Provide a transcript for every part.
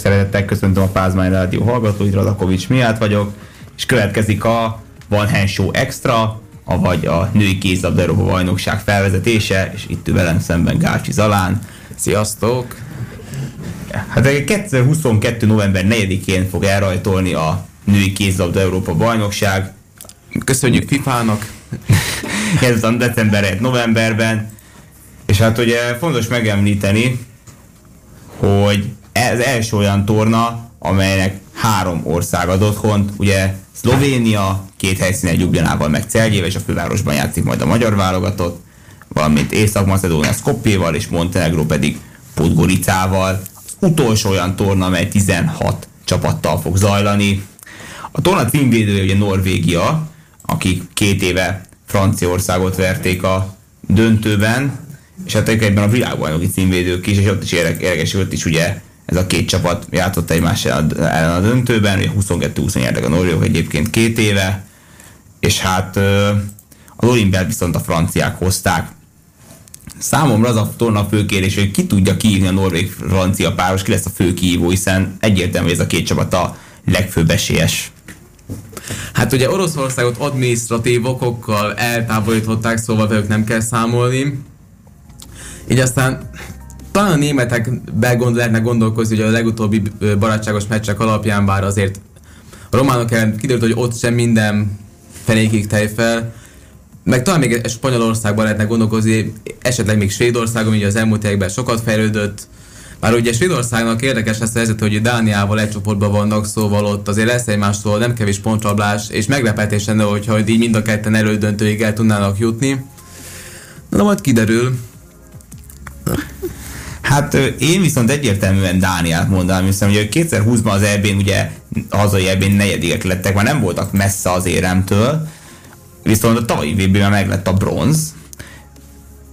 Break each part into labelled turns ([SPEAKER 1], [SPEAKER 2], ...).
[SPEAKER 1] szeretettel köszöntöm a Pázmány Rádió hallgatóit, Radakovics miatt vagyok, és következik a Van Hand Show Extra, avagy a női kézlabda Európa bajnokság felvezetése, és itt velem szemben Gácsi Zalán.
[SPEAKER 2] Sziasztok!
[SPEAKER 1] Hát 2022. november 4-én fog elrajtolni a női kézlabda Európa bajnokság.
[SPEAKER 2] Köszönjük FIFA-nak!
[SPEAKER 1] Ez a december novemberben. És hát ugye fontos megemlíteni, hogy ez első olyan torna, amelynek három ország ad otthont, ugye Szlovénia, két helyszínen Ljubljanával meg Celgyével, és a fővárosban játszik majd a magyar válogatott, valamint Észak-Macedónia Skopjéval, és Montenegro pedig Podgoricával. Az utolsó olyan torna, amely 16 csapattal fog zajlani. A torna címvédője ugye Norvégia, akik két éve Franciaországot verték a döntőben, és hát egyben a világbajnoki címvédők is, és ott is érdekes, ott is ugye ez a két csapat játszott egymás ellen a döntőben, ugye 22-20 nyertek a norvégok egyébként két éve, és hát az olimpiát viszont a franciák hozták. Számomra az a torna fő kérdés, hogy ki tudja kiívni a norvég-francia páros, ki lesz a fő kihívó, hiszen egyértelmű, hogy ez a két csapat a legfőbb esélyes.
[SPEAKER 2] Hát ugye Oroszországot adminisztratív okokkal eltávolították, szóval velük nem kell számolni. Így aztán talán a németek begond, lehetnek gondolkozni, hogy a legutóbbi barátságos meccsek alapján, bár azért a románok ellen kiderült, hogy ott sem minden fenékig tej fel, meg talán még Spanyolországban lehetne gondolkozni, esetleg még Svédországon, ugye az elmúlt években sokat fejlődött, már ugye Svédországnak érdekes lesz a helyzet, hogy Dániával egy csoportban vannak, szóval ott azért lesz egymástól nem kevés pontrablás, és meglepetés lenne, hogyha így mind a ketten elődöntőig el tudnának jutni. Na majd kiderül.
[SPEAKER 1] Hát én viszont egyértelműen Dániát mondanám, hiszen ugye 2020-ban az eb ugye hazai eb negyedikek lettek, már nem voltak messze az éremtől, viszont a tavalyi vb meg lett a bronz.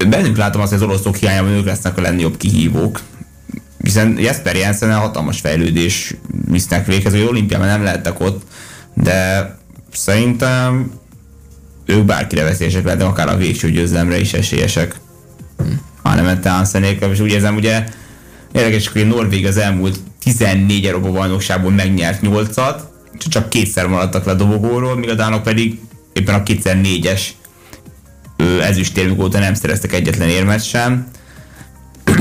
[SPEAKER 1] Bennünk látom azt, hogy az oroszok hiányában ők lesznek a legnagyobb kihívók, hiszen Jesper Jensen hatalmas fejlődés visznek véghez, hogy olimpiában nem lehettek ott, de szerintem ők bárkire veszélyesek lehetnek, akár a végső győzelemre is esélyesek. Hm nem Townsend nélkül, és úgy érzem, ugye érdekes, hogy Norvég az elmúlt 14 Európa bajnokságból megnyert 8-at, csak kétszer maradtak le a dobogóról, míg a Dánok pedig éppen a 2004-es ezüstérmük óta nem szereztek egyetlen érmet sem.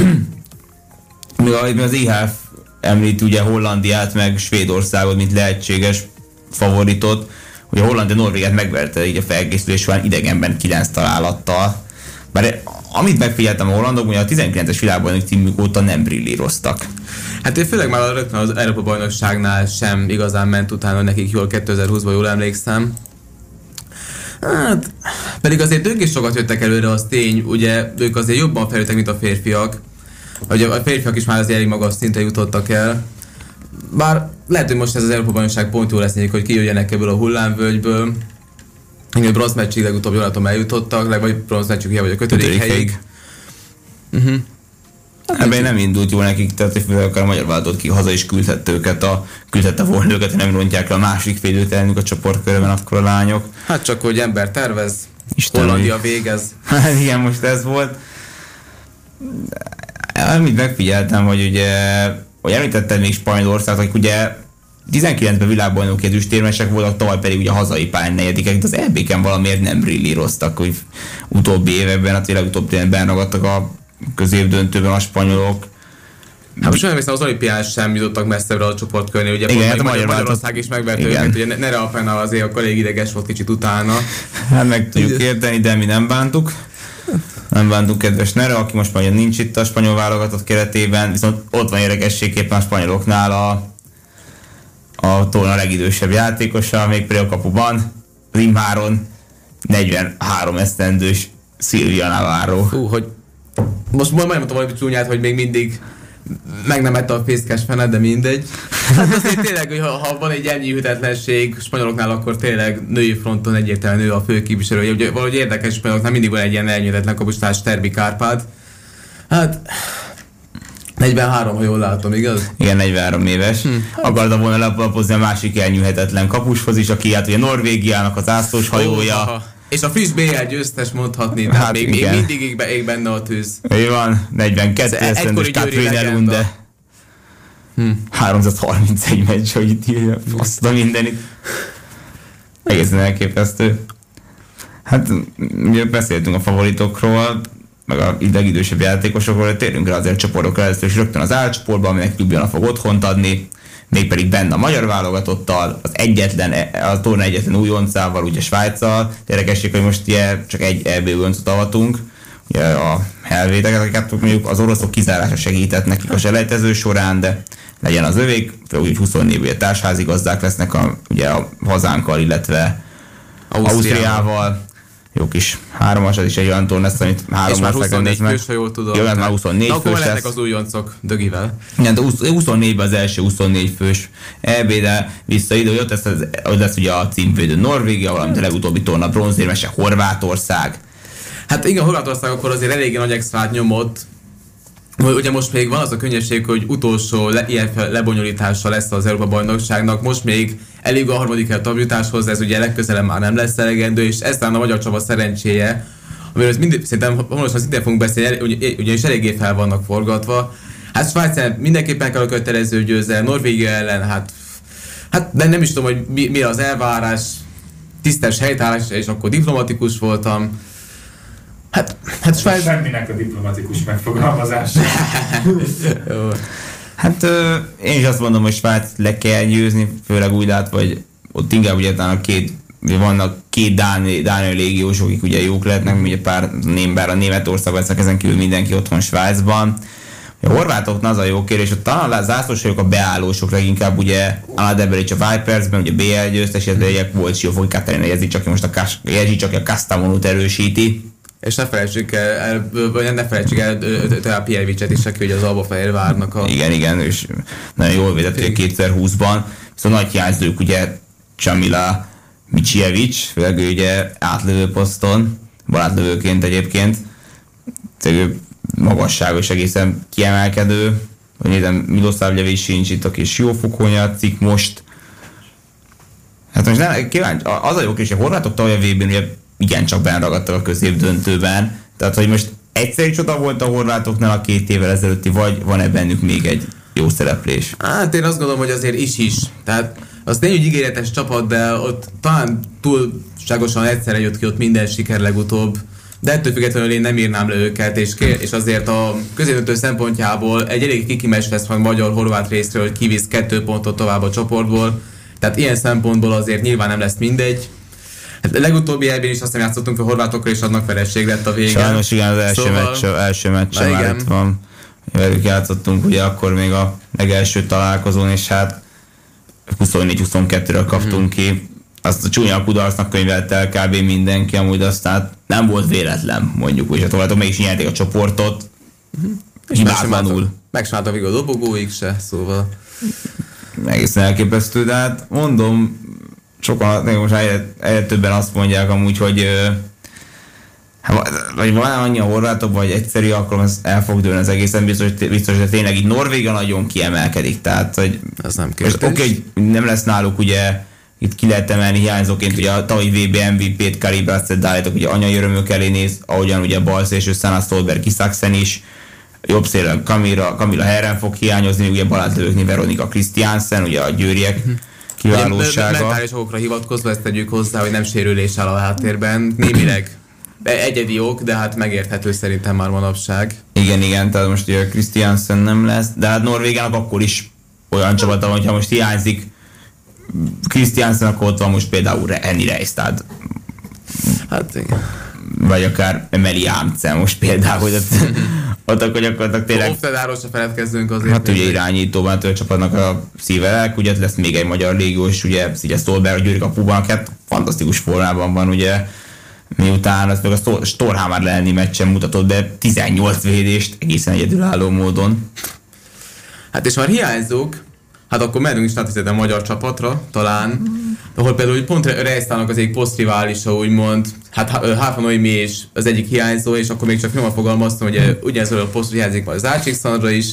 [SPEAKER 1] míg az IHF említ ugye Hollandiát, meg Svédországot, mint lehetséges favoritot, hogy a Hollandia Norvéget megverte így a felkészülés során idegenben 9 találattal. Bár amit megfigyeltem a hollandok, hogy a 19-es világbajnok címük óta nem brillíroztak.
[SPEAKER 2] Hát én főleg már rögtön az Európa bajnokságnál sem igazán ment utána nekik jól 2020-ban, jól emlékszem. Hát, pedig azért ők is sokat jöttek előre, az tény, ugye ők azért jobban fejlődtek, mint a férfiak. Vagy a férfiak is már az elég magas szintre jutottak el. Bár lehet, hogy most ez az Európa bajnokság pont jó lesz nekik, hogy kijöjjenek ebből a hullámvölgyből. Igen, bronz meccsig legutóbb jól látom eljutottak, vagy bronz meccsig vagy a kötödik helyig.
[SPEAKER 1] Uh-huh. Hát Ebben nem indult jól nekik, tehát hogy akár a magyar váltott ki haza is küldhette őket, a, küldhette volna őket, hogy nem rontják le a másik félőtelenük a csoportkörben akkor a lányok.
[SPEAKER 2] Hát csak, hogy ember tervez, Isten Hollandia végez.
[SPEAKER 1] Hát igen, most ez volt. Amit megfigyeltem, hogy ugye, hogy említetted még Spanyolországot, hogy ugye 19-ben világbajnok ezüstérmesek voltak, tavaly pedig ugye a hazai pályán negyedikek, de az EB-ken valamiért nem brillíroztak, hogy utóbbi években, hát tényleg utóbbi években ragadtak a középdöntőben a spanyolok.
[SPEAKER 2] Hát most olyan az olimpián sem jutottak messzebbre a csoportkörnél, ugye Igen, hát Magyar Magyarország is megvert őket, ugye Nere Alpena azért akkor elég ideges volt kicsit utána.
[SPEAKER 1] Hát meg tudjuk érteni, de mi nem bántuk. Nem bántuk kedves Nere, aki most már nincs itt a spanyol válogatott keretében, viszont ott van érdekességképpen a spanyoloknál a a torna legidősebb játékosa, még a kapuban, Rimháron 43 esztendős Szilvia Navarro.
[SPEAKER 2] Hú, hogy most majd mondtam valami csúnyát, hogy még mindig meg nem a fészkes fene, de mindegy. Hát azért tényleg, hogy ha, ha van egy ennyi hűtetlenség spanyoloknál, akkor tényleg női fronton egyértelműen nő a fő képviselő. Ugye, valahogy érdekes spanyoloknál mindig van egy ilyen elnyűhetetlen kapustás Terbi Kárpát. Hát 43, ha jól látom, igaz?
[SPEAKER 1] Igen, 43 éves. Hm. Akarta volna lapozni a másik elnyűhetetlen kapushoz is, aki hát ugye Norvégiának az ászlós hajója. Oh,
[SPEAKER 2] és a friss BL győztes mondhatni, de hát még, még mindig ég, ég benne a tűz.
[SPEAKER 1] Ő van, 42 esztendős Katrin Elunde. Hm. 331 meccs, hogy itt írja, azt a mindenit. Egészen elképesztő. Hát, ugye beszéltünk a favoritokról, meg a legidősebb játékosokról, térünk rá azért csoportokra először, és rögtön az álcsoportban, aminek Ljubljana fog otthont adni, mégpedig benne a magyar válogatottal, az egyetlen, a torna egyetlen újoncával, ugye Svájccal. Érdekesség, hogy most ugye csak egy EB újoncot avatunk, ugye a helvéteket, akiket mondjuk az oroszok kizárása segített nekik a selejtező során, de legyen az övék, úgy 24 éve társházigazdák lesznek a, ugye a hazánkkal, illetve Ausztriával. Ausztriával jó kis háromas, ez is egy olyan lesz, amit három
[SPEAKER 2] És már 24 fős, ha jól tudom.
[SPEAKER 1] Jó, már 24
[SPEAKER 2] fős akkor lesz. az újoncok dögivel.
[SPEAKER 1] Igen, de 24-ben az első 24 fős EB, de vissza ide, hogy ott lesz, az, ott lesz ugye a címvédő Norvégia, valamint a legutóbbi torna bronzérmese Horvátország.
[SPEAKER 2] Hát igen, Horvátország akkor azért eléggé nagy extrát nyomott, Ugye most még van az a könnyesség, hogy utolsó le, ilyen lebonyolítása lesz az Európa bajnokságnak, most még elég a harmadik el jutáshoz, ez ugye legközelebb már nem lesz elegendő, és ez talán a magyar csava szerencséje, amiről mindig, szerintem hamarosan szintén fogunk beszélni, ugye, ugyanis eléggé fel vannak forgatva. Hát Svájc mindenképpen kell a kötelező győzel, Norvégia ellen, hát, hát de nem is tudom, hogy mi, mi az elvárás, tisztes helytállás, és akkor diplomatikus voltam.
[SPEAKER 3] Hát, hát Svájc... Semminek a diplomatikus megfogalmazás.
[SPEAKER 1] hát ö, én is azt mondom, hogy Svájc le kell győzni, főleg úgy lát, hogy ott inkább ugye a két vannak két Dáni, Dáni légiósok, akik ugye jók lehetnek, ugye pár ném, bár a Németország lesznek ezen kívül mindenki otthon Svájcban. A horvátoknak az a jó kérdés, hogy talán a zászlósok a beállósok leginkább ugye Aladeberic a Vipersben, ugye BL győztes, illetve volt Siófogi Katarina Jezsi, csak most a, Jezsi csak a Kastamonut erősíti.
[SPEAKER 2] És ne felejtsük el, ne felejtsük el a Pierre is, aki ugye az Alba várnak. A...
[SPEAKER 1] Igen, igen, és nagyon jól védett 2020-ban. Viszont nagy hiányzők ugye Csamila Micievics, főleg ő ugye átlövő poszton, barátlövőként egyébként. Ő magasságos, egészen kiemelkedő. Hogy nézem, Miloszláv sincs itt, aki is jó fokon játszik most. Hát most nem, kíváncsi, az a jó kis, a horvátok tavaly a vb ugye igencsak benragadtak a középdöntőben. Tehát, hogy most egyszerű csoda volt a horvátoknál a két évvel ezelőtti, vagy van-e bennük még egy jó szereplés?
[SPEAKER 2] Hát én azt gondolom, hogy azért is is. Tehát az tény, hogy ígéretes csapat, de ott talán túlságosan egyszerre jött ki ott minden siker legutóbb. De ettől függetlenül én nem írnám le őket, és, kér, és azért a középdöntő szempontjából egy elég kikimes lesz majd magyar-horvát részről, hogy kivisz kettő pontot tovább a csoportból. Tehát ilyen szempontból azért nyilván nem lesz mindegy, Hát legutóbbi elbén is azt nem játszottunk, hogy horvátokkal és adnak vereség lett a vége.
[SPEAKER 1] Sajnos igen, az első szóval... meccs, első meccs már van. Velük játszottunk ugye akkor még a legelső találkozón, és hát 24-22-ről kaptunk mm. ki. Azt a csúnya kudarcnak könyvelt el kb. mindenki, amúgy aztán nem volt véletlen, mondjuk úgy, hogy mégis nyerték a csoportot. Mm. Hibátlanul.
[SPEAKER 2] Megcsinálta a dobogóig se, szóval.
[SPEAKER 1] Egészen elképesztő, de hát mondom, sokan, most egyre, egyre többen azt mondják amúgy, hogy hát, vagy van annyi a horvátok, vagy egyszerű akkor az el fog dőlni az egészen biztos, biztos, hogy tényleg így Norvéga nagyon kiemelkedik. Tehát, hogy
[SPEAKER 2] ez nem kérdés.
[SPEAKER 1] Oké, okay, nem lesz náluk ugye itt ki lehet emelni hiányzóként, ugye a tavalyi VB MVP-t Karibászet állítok, ugye anyai örömök elé néz, ahogyan ugye bal szélső Sana Stolberg Kisaxen is, jobb szélen Kamila, Kamila Herren fog hiányozni, ugye balát Veronika Christiansen, ugye a győriek. Uh-huh kiválósága.
[SPEAKER 2] Mentális okokra hivatkozva ezt tegyük hozzá, hogy nem sérülés áll a háttérben. Némileg egyedi ok, de hát megérthető szerintem már manapság.
[SPEAKER 1] Igen, igen, tehát most ugye Christiansen nem lesz, de hát Norvégának akkor is olyan csapata, hogyha most hiányzik Christiansen, akkor ott van most például Eni Reis, tehát
[SPEAKER 2] Hát igen
[SPEAKER 1] vagy akár Emeli Ámce most például, hogy ott, ott akkor gyakorlatilag tényleg...
[SPEAKER 2] Offedáról se feledkezzünk azért.
[SPEAKER 1] Hát ugye irányítóban től csapatnak a szívelek, ugye lesz még egy magyar légiós, ugye Szigye Stolberg, Győri kapuban, hát fantasztikus formában van, ugye miután az meg a Storhamar lenni meccsen mutatott be 18 védést egészen egyedülálló módon.
[SPEAKER 2] Hát és már hiányzók, hát akkor mehetünk is a magyar csapatra, talán, ahol például pont Rejsztának az egyik posztriválisa úgymond, hát Háfa Noémi és az egyik hiányzó, és akkor még csak nyomva fogalmaztam, hogy ugyanezzel a posztra hiányzik majd az Ácsik is,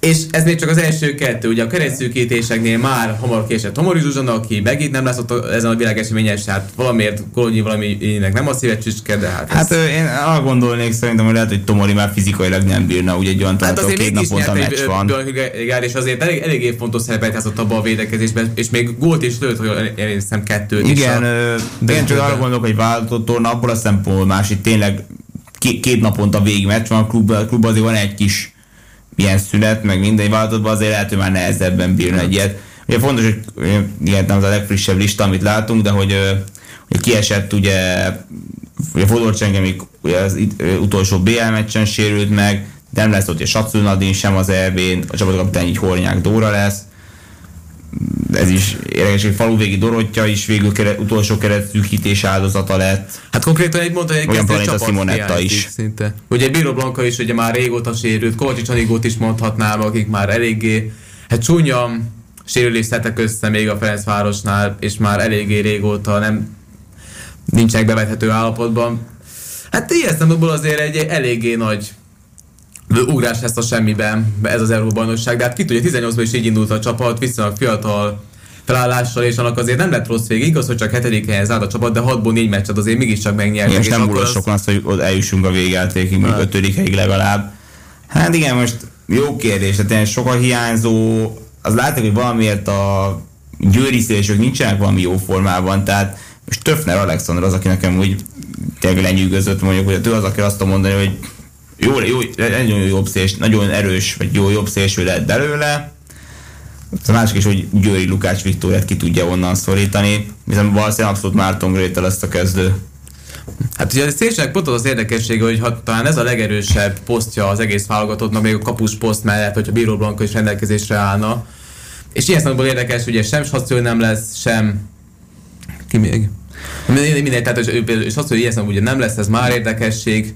[SPEAKER 2] és ez még csak az első kettő, ugye a keresztszűkítéseknél már hamar késett Tomori Zsuzsana, aki megint nem lesz ott ezen a világeseményen, hát valamiért Kolonyi valaminek nem a szívet csücske, de hát...
[SPEAKER 1] Hát ez... én arra gondolnék szerintem, hogy lehet, hogy Tomori már fizikailag nem bírna, ugye egy olyan
[SPEAKER 2] hát azért
[SPEAKER 1] két naponta meccs van.
[SPEAKER 2] És azért elég, eléggé fontos szerepet játszott abban a védekezésben, és még gólt is lőtt, hogy elérszem kettőt
[SPEAKER 1] Igen, is a, én csak arra gondolok, hogy váltott abból a szempontból más, itt tényleg két, naponta végmeccs van, a klub, a klub azért van egy kis ilyen szünet, meg minden változatban azért lehet, hogy már nehezebben bírna egy ilyet. Ugye fontos, hogy igen, nem az a legfrissebb lista, amit látunk, de hogy, hogy kiesett ugye, ugye Fodor Csengemi ugye az utolsó BL meccsen sérült meg, nem lesz ott, hogy Satsu Nadin sem az EB-n, a csapatkapitány így Hornyák Dóra lesz, ez is érdekes, hogy faluvégi Dorottya is végül keret, utolsó keret szűkítés áldozata lett.
[SPEAKER 2] Hát konkrétan egy mondta, hogy
[SPEAKER 1] egy Planéta Simonetta is.
[SPEAKER 2] Szinte. Ugye Bíró Blanka is ugye már régóta sérült, Kovácsics Anigót is mondhatnám, akik már eléggé, hát csúnya sérülés szedtek össze még a Ferencvárosnál, és már eléggé régóta nem nincsenek bevethető állapotban. Hát ilyen szempontból azért egy eléggé nagy ugrás lesz a semmiben ez az Európa bajnokság, de hát ki tudja, 18-ban is így indult a csapat, viszonylag fiatal felállással, és annak azért nem lett rossz vég. Igaz, hogy csak hetedik helyen zárt a csapat, de 6-ból 4 meccset azért mégiscsak megnyertek.
[SPEAKER 1] És nem múlott sokan azt, hogy eljussunk a végjátékig, még 5. helyig legalább. Hát igen, most jó kérdés, tehát sok a hiányzó, az látszik, hogy valamiért a győri szélsők nincsenek valami jó formában, tehát most Töfner Alexander az, aki nekem úgy tényleg lenyűgözött, mondjuk, hogy ő az, aki azt mondani, hogy jó, jó, nagyon jó jobb szélső, nagyon erős, vagy jó jobb szélső lehet belőle. A másik is, hogy Győri Lukács Viktóriát ki tudja onnan szorítani, hiszen valószínűleg abszolút Márton Grétel lesz a kezdő.
[SPEAKER 2] Hát ugye a szélsőnek pont az az érdekessége, hogy ha talán ez a legerősebb posztja az egész válogatottnak, még a kapus poszt mellett, hogyha Bíró Blanco is rendelkezésre állna. És ilyen szempontból érdekes, hogy sem Sassző nem lesz, sem... Ki még? Mindegy, tehát és, és azt, hogy ilyen szempontból nem lesz, ez már érdekesség.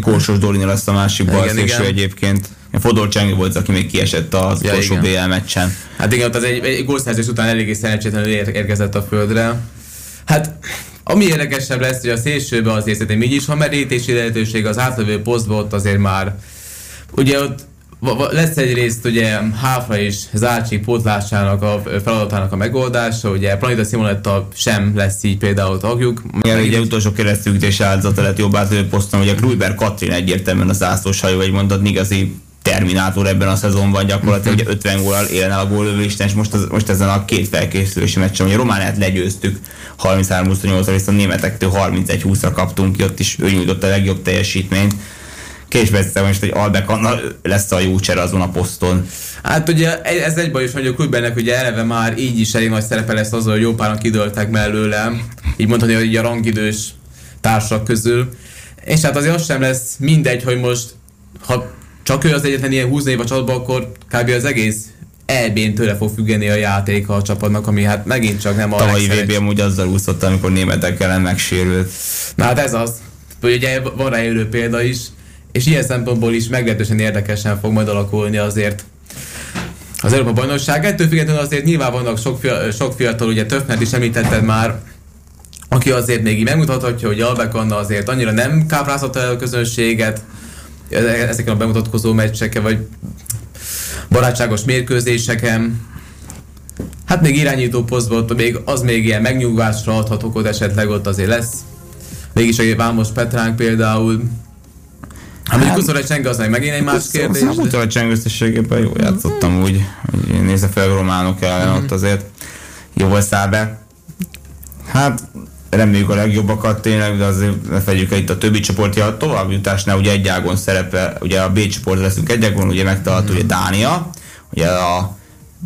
[SPEAKER 1] Korsos Dorina lesz a másik bal szélső egyébként. Fodor Csengi volt, aki még kiesett az ja, utolsó BL meccsen.
[SPEAKER 2] Hát igen, ott az egy, egy gólszerzés után eléggé szerencsétlenül érkezett a földre. Hát ami érdekesebb lesz, hogy a szélsőbe azért szerintem így is, ha merítési lehetőség az átlövő posztba ott azért már ugye ott lesz egyrészt ugye Háfra és Zácsi pótlásának a feladatának a megoldása, ugye Planita Simonetta sem lesz így például tagjuk.
[SPEAKER 1] Igen, ugye utolsó keresztültés áldozata lett jobb átölő poszton, ugye Kluiber Katrin egyértelműen az zászlós hajó, vagy mondod, igazi terminátor ebben a szezonban gyakorlatilag ugye 50 gólal élne a gólövőisten, és most, az, most ezen a két felkészülési meccsen, hogy a Romániát legyőztük 33-28-ra, viszont a németektől 31-20-ra kaptunk ki, ott is ő nyújtott a legjobb teljesítményt késbe most, hogy Albek Anna lesz a jó csere azon a poszton.
[SPEAKER 2] Hát ugye ez egy baj is mondjuk Kulbennek ugye eleve már így is elég nagy szerepe lesz az, hogy jó páran kidőltek mellőle, így mondhatni, hogy a rangidős társak közül. És hát azért az sem lesz mindegy, hogy most ha csak ő az egyetlen ilyen 20 év a csapatban, akkor kb. az egész EB-n tőle fog függeni a játék a csapatnak, ami hát megint csak nem a
[SPEAKER 1] Tavalyi VB amúgy azzal úszott, amikor németek ellen megsérült.
[SPEAKER 2] Na hát ez az. Ugye van rá élő példa is, és ilyen szempontból is meglehetősen érdekesen fog majd alakulni azért az Európa Bajnokság. Ettől függetlenül azért nyilván vannak sok, fiatal, sok fiatal, ugye Töffnet is említetted már, aki azért még így megmutathatja, hogy Albek Anna azért annyira nem kápráztatta el a közönséget ezeken a bemutatkozó meccseken, vagy barátságos mérkőzéseken. Hát még irányító posztban még az még ilyen megnyugvásra adhatok, hogy esetleg ott azért lesz. Mégis egy Vámos Petránk például, Hát, hát Kuszor Csenge az meg megint egy más kérdés.
[SPEAKER 1] Hát Kuszor Csenge összességében jó játszottam úgy, hogy nézze fel a románok ellen uh-huh. ott azért jó száll be. Hát reméljük a legjobbakat tényleg, de azért ne fegyük el itt a többi csoportja. A továbbjutásnál ugye egy ágon szerepe, ugye a B csoport leszünk egy ágon, ugye megtalált uh-huh. ugye Dánia, ugye a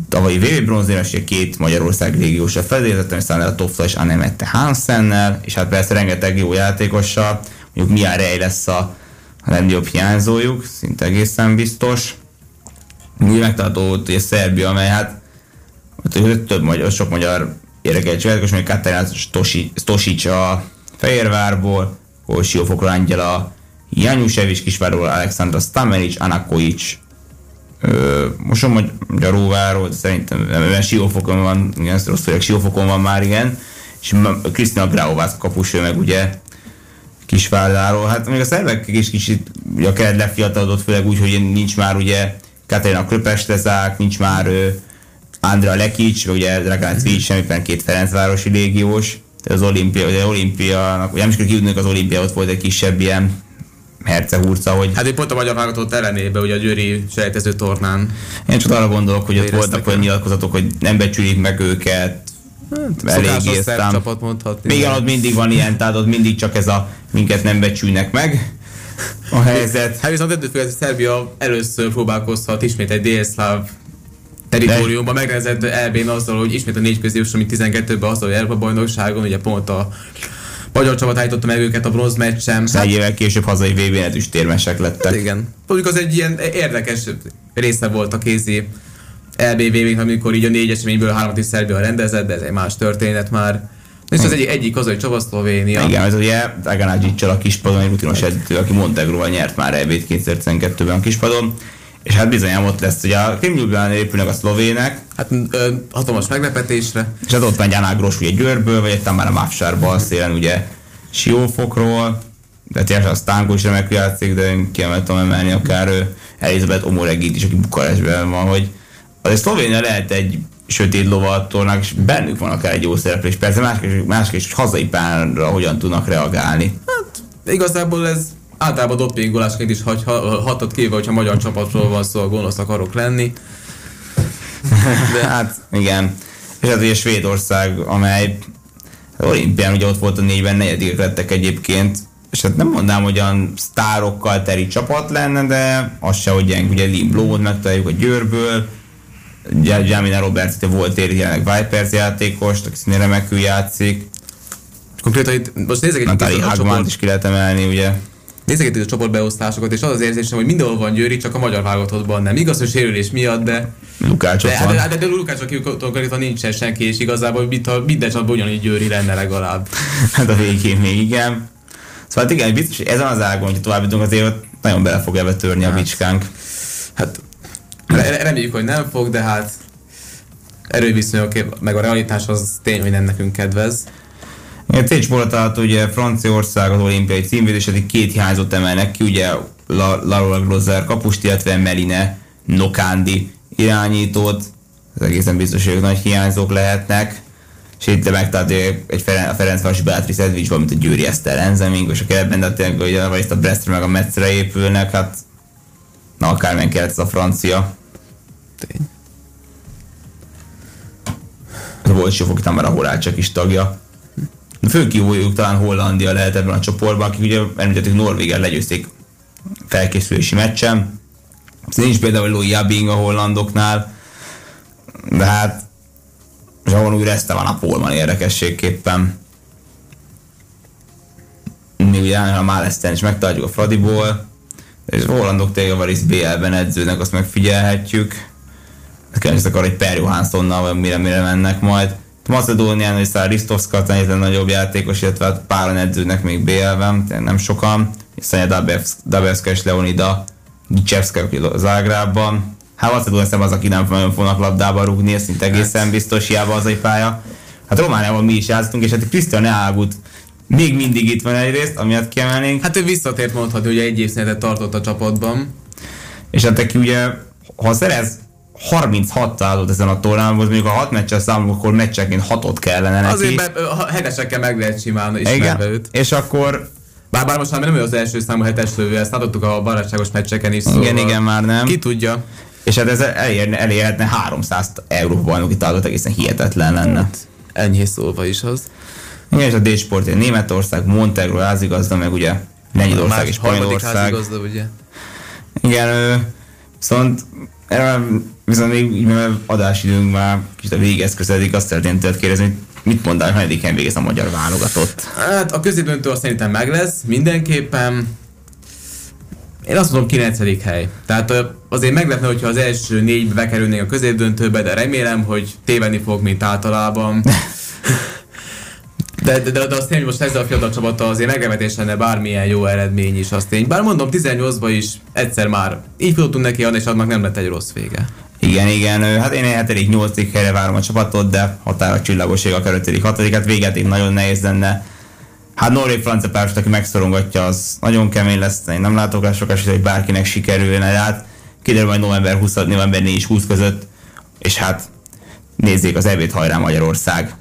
[SPEAKER 1] tavalyi VB bronzérmes, két Magyarország régiós a fedélzeten, aztán a Tofta és Anemette Hansennel, és hát persze rengeteg jó játékossal, mondjuk Mia Rej lesz a legjobb hiányzójuk, szinte egészen biztos. Úgy megtartó ott ugye Szerbia, amely hát több magyar, sok magyar érdekelt családos, még Katarina Stosic a Fehérvárból, ahol Siófokról Angyela Janusevics, Kisvárról Alexandra Stamenic, Anakovics, most hogy Gyaróváról, szerintem mert Siófokon van, igen, rossz vagyok, Siófokon van már, igen, és Krisztina Grauvász kapus, meg ugye Kisvárdáról. Hát még a szervek is kicsit a keret lefiatalodott, főleg úgy, hogy nincs már ugye Katarina Kröpestezák, nincs már ő, Andrea Lekic, ugye Dragan Cvic, semmiben két Ferencvárosi légiós, az olimpia, ugye olimpia, ugye nem is kell az olimpia ott volt egy kisebb ilyen hercehurca, hogy...
[SPEAKER 2] Hát én pont a magyar válogatott ellenébe, ugye a Győri sejtező tornán.
[SPEAKER 1] Én csak arra gondolok, hogy ott voltak olyan nyilatkozatok, hogy nem becsülik meg őket,
[SPEAKER 2] hát, eléggé csapat mondhatni.
[SPEAKER 1] Még ott mindig van ilyen, tehát ott mindig csak ez a minket nem becsülnek meg a helyzet.
[SPEAKER 2] Hát viszont ettől hogy Szerbia először próbálkozhat ismét egy délszláv teritoriumban megrendezett elbén azzal, hogy ismét a négy közé amit 12-ben azzal, hogy Európa bajnokságon, ugye pont a magyar csapat állította meg őket a bronz meccsen.
[SPEAKER 1] Hát, egy évvel később hazai vb is térmesek lettek. Hát
[SPEAKER 2] igen. Mondjuk az egy ilyen érdekes része volt a kézi LBV, amikor így a négy eseményből háromat is Szerbia rendezett, de ez egy más történet már. És az egyik, egyik hazai csapat Szlovénia.
[SPEAKER 1] Igen, ez ugye Aganágyicsal a kispadon, egy rutinos edző, aki Montegróval nyert már EB-t 2012-ben a kispadon. És hát bizony ott lesz, hogy a Krim épülnek a szlovének.
[SPEAKER 2] Hát ö, hatalmas meglepetésre.
[SPEAKER 1] És hát ott van Gyánák Gros, ugye Győrből, vagy itt már a Mávsár bal szélen, ugye Siófokról, de tényleg a Stánko is remekül játszik, de én kiemeltem emelni akár Elizabeth Omoregit is, aki Bukarestben van, hogy azért Szlovénia lehet egy sötét lovatornák, és bennük van akár egy jó szereplés. Persze másképp, másképp is hazai párra hogyan tudnak reagálni.
[SPEAKER 2] Hát igazából ez általában dopingolásként is hagy, hatott ki, hogyha magyar csapatról van szó, gonosz akarok lenni.
[SPEAKER 1] De hát igen. És hát ugye Svédország, amely olimpián ugye ott volt a négyben, negyedik lettek egyébként, és hát nem mondám, hogy olyan sztárokkal teri csapat lenne, de az se, hogy gyeng. Ugye Lim Blót megtaláljuk a Győrből, Jamina Roberts, volt éri jelenleg Vipers játékos, aki színén remekül játszik.
[SPEAKER 2] Konkrétan itt most nézzek egy
[SPEAKER 1] Natali is ki lehet emelni, ugye.
[SPEAKER 2] Nézek itt a csoportbeosztásokat, és az az érzésem, hogy mindenhol van Győri, csak a magyar válogatottban nem. Igaz, hogy sérülés miatt, de...
[SPEAKER 1] Lukácsok
[SPEAKER 2] de,
[SPEAKER 1] van.
[SPEAKER 2] De, de, de, de Lukácsok konkrétan nincsen senki, és igazából mit, minden csapatban ugyanígy Győri lenne legalább.
[SPEAKER 1] hát a végén még igen. Szóval hát igen, biztos, hogy ezen az ágon, hogy tovább jutunk, azért nagyon bele fog ebbe törni hát. a bicskánk.
[SPEAKER 2] Hát reméljük, hogy nem fog, de hát erőviszonyok, meg a realitás az tény, hogy nem nekünk kedvez.
[SPEAKER 1] A csoport alatt ugye Franciaország az olimpiai címvédés, két hiányzott emelnek ki, ugye Laura Glozer kapust, illetve Meline Nokándi irányítót, ez egészen biztos, hogy nagy hiányzók lehetnek. És itt megtalált egy Ferenc, a Ferencvárosi Beatrice Edvics, mint a Győri Eszter Enzeming, és a keretben, de tényleg, hogy a, a Brestre meg a Metzre épülnek, hát na akármilyen kellett ez a francia. Tény. Volt Sofok már a Horácsak is tagja. Főkívójuk talán Hollandia lehet ebben a csoportban, akik ugye említettük Norvégen legyőzték felkészülési meccsen. Nincs például Louis Jabing a hollandoknál, de hát Zsavon újra ezt van a Polman érdekességképpen. Mi ugye a Máleszten is megtartjuk a Fradiból, és a hollandok a BL-ben edzőnek, azt megfigyelhetjük. Kérdezik arra, hogy Per Johanssonnal, vagy mire, mire mennek majd. Macedónián és Ristovska a nagyobb játékos, illetve hát páran edzőnek még BL-ben, nem sokan, hiszen a Dabevska és Leonida Gicsevska, aki Zágrában. Hát Macedónia az, aki nem nagyon fognak labdába rúgni, ez szinte egészen hát. biztos, hiába az egy pálya. Hát Romániában mi is játszottunk, és hát Krisztián Eágut még mindig itt van egyrészt, amiatt kiemelnénk.
[SPEAKER 2] Hát ő visszatért mondhatni, hogy egy évszünetet tartott a csapatban.
[SPEAKER 1] És hát aki ugye, ha szerez 36 százalékot ezen a tornán, most mondjuk a 6 meccses számolunk, akkor meccseként 6 kellene neki.
[SPEAKER 2] Azért be, hetesekkel meg lehet simán ismerve őt.
[SPEAKER 1] És akkor
[SPEAKER 2] bár, bár most már nem ő az első számú hetes lövő, ezt látottuk a barátságos meccseken is.
[SPEAKER 1] Szóval igen, igen, már nem.
[SPEAKER 2] Ki tudja.
[SPEAKER 1] És hát ez elérne, elérhetne 300 Európa bajnoki találatot, egészen hihetetlen lenne. Hát,
[SPEAKER 2] ennyi szólva is az.
[SPEAKER 1] Igen, és a D-sport, Németország, Montenegro házigazda, meg ugye Lengyelország és Spanyolország. házigazda,
[SPEAKER 2] ugye?
[SPEAKER 1] Igen, viszont viszont még mert adásidőnk már kicsit a végez közeledik, azt szeretném tőled kérdezni, hogy mit mondál, hogy hanyadiken végez a magyar válogatott?
[SPEAKER 2] Hát a középdöntő azt szerintem meg lesz, mindenképpen. Én azt mondom 9. hely. Tehát azért meglepne, hogyha az első négybe bekerülnék a középdöntőbe, de remélem, hogy tévedni fog, mint általában. De, de, de, de azt tényleg most ezzel a fiatal csapattal azért meglepetés lenne bármilyen jó eredmény is, azt tény. Bár mondom, 18-ban is egyszer már így futottunk neki, és annak nem lett egy rossz vége.
[SPEAKER 1] Igen, igen, hát én 7. 8. helyre várom a csapatot, de határa csillagoség a 5. 6. hát végeték nagyon nehéz lenne. Hát Norvég francia párost, aki megszorongatja, az nagyon kemény lesz, én nem látok rá sokat, hogy bárkinek sikerülne, de hát kiderül majd november 20, november 4 és 20 között, és hát nézzék az EB-t hajrá Magyarország!